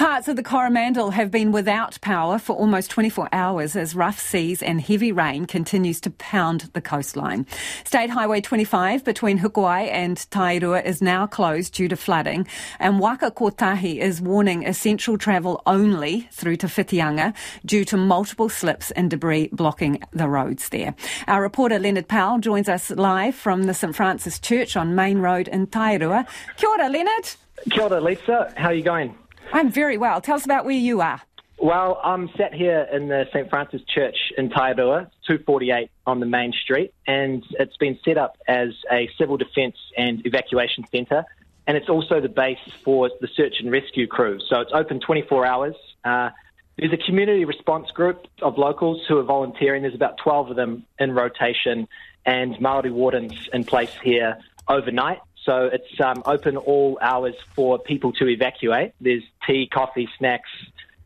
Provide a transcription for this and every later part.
Parts of the Coromandel have been without power for almost 24 hours as rough seas and heavy rain continues to pound the coastline. State Highway 25 between Hikuai and Tairua is now closed due to flooding, and Waka Kotahi is warning essential travel only through to due to multiple slips and debris blocking the roads there. Our reporter Leonard Powell joins us live from the St Francis Church on Main Road in Tairua. Kia ora, Leonard. Kia ora, Lisa. How are you going? I'm very well. Tell us about where you are. Well, I'm sat here in the St. Francis Church in Tairua, 248 on the main street, and it's been set up as a civil defence and evacuation centre, and it's also the base for the search and rescue crew. So it's open 24 hours. Uh, there's a community response group of locals who are volunteering. There's about 12 of them in rotation, and Maori wardens in place here overnight. So it's um, open all hours for people to evacuate. There's tea, coffee, snacks,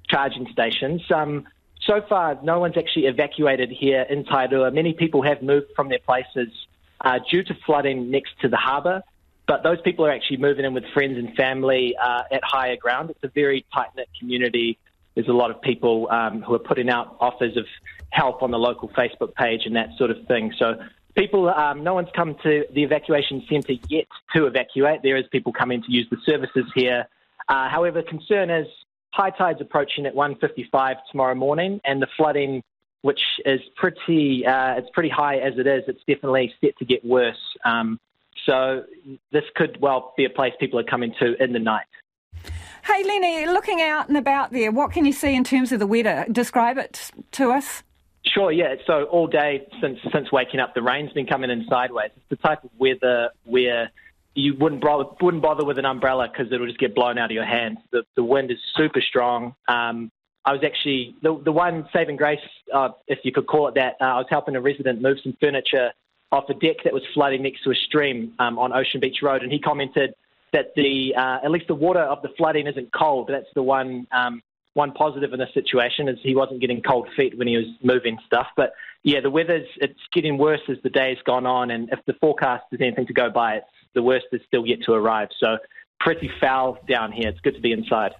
charging stations. Um, so far, no one's actually evacuated here in Tairua. Many people have moved from their places uh, due to flooding next to the harbour, but those people are actually moving in with friends and family uh, at higher ground. It's a very tight knit community. There's a lot of people um, who are putting out offers of help on the local Facebook page and that sort of thing. So people, um, no one's come to the evacuation centre yet to evacuate. There is people coming to use the services here. Uh, however, concern is high tide's approaching at 1:55 tomorrow morning, and the flooding, which is pretty, uh, it's pretty high as it is. It's definitely set to get worse. Um, so this could well be a place people are coming to in the night. Hey, Lenny, looking out and about there, what can you see in terms of the weather? Describe it to us. Sure, yeah. So all day since since waking up, the rain's been coming in sideways. It's the type of weather where you wouldn't bother, wouldn't bother with an umbrella because it'll just get blown out of your hands. The, the wind is super strong. Um, I was actually the the one saving grace, uh, if you could call it that. Uh, I was helping a resident move some furniture off a deck that was flooding next to a stream um, on Ocean Beach Road, and he commented that the uh, at least the water of the flooding isn't cold. That's the one um, one positive in this situation is he wasn't getting cold feet when he was moving stuff. But yeah, the weather's it's getting worse as the day's gone on, and if the forecast is anything to go by, it's the worst is still yet to arrive. So pretty foul down here. It's good to be inside.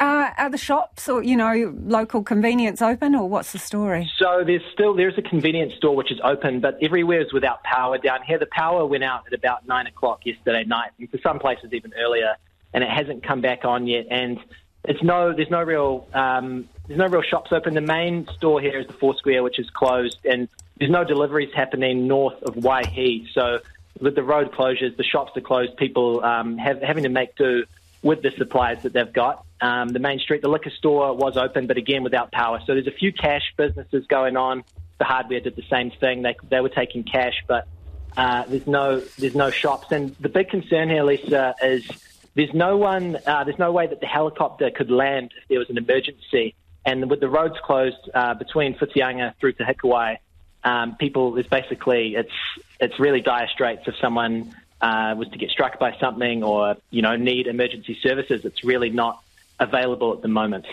Uh, are the shops or you know local convenience open, or what's the story? So there's still there's a convenience store which is open, but everywhere is without power down here. The power went out at about nine o'clock yesterday night, and for some places even earlier, and it hasn't come back on yet. And it's no, there's no real, um, there's no real shops open. The main store here is the Four Square, which is closed, and there's no deliveries happening north of Waihi. So with the road closures, the shops are closed. People um, have, having to make do with the supplies that they've got. Um, the main street, the liquor store was open, but again without power. So there's a few cash businesses going on. The hardware did the same thing. They they were taking cash, but uh, there's no there's no shops. And the big concern here, Lisa, is there's no one, uh, there's no way that the helicopter could land if there was an emergency. And with the roads closed uh, between Whitianga through to Hikuai, um, people, there's basically, it's, it's really dire straits if someone uh, was to get struck by something or, you know, need emergency services. It's really not available at the moment.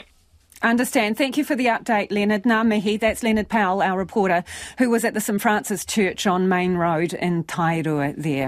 Understand. Thank you for the update, Leonard. Ngā mihi. That's Leonard Powell, our reporter, who was at the St Francis Church on Main Road in Tairua there.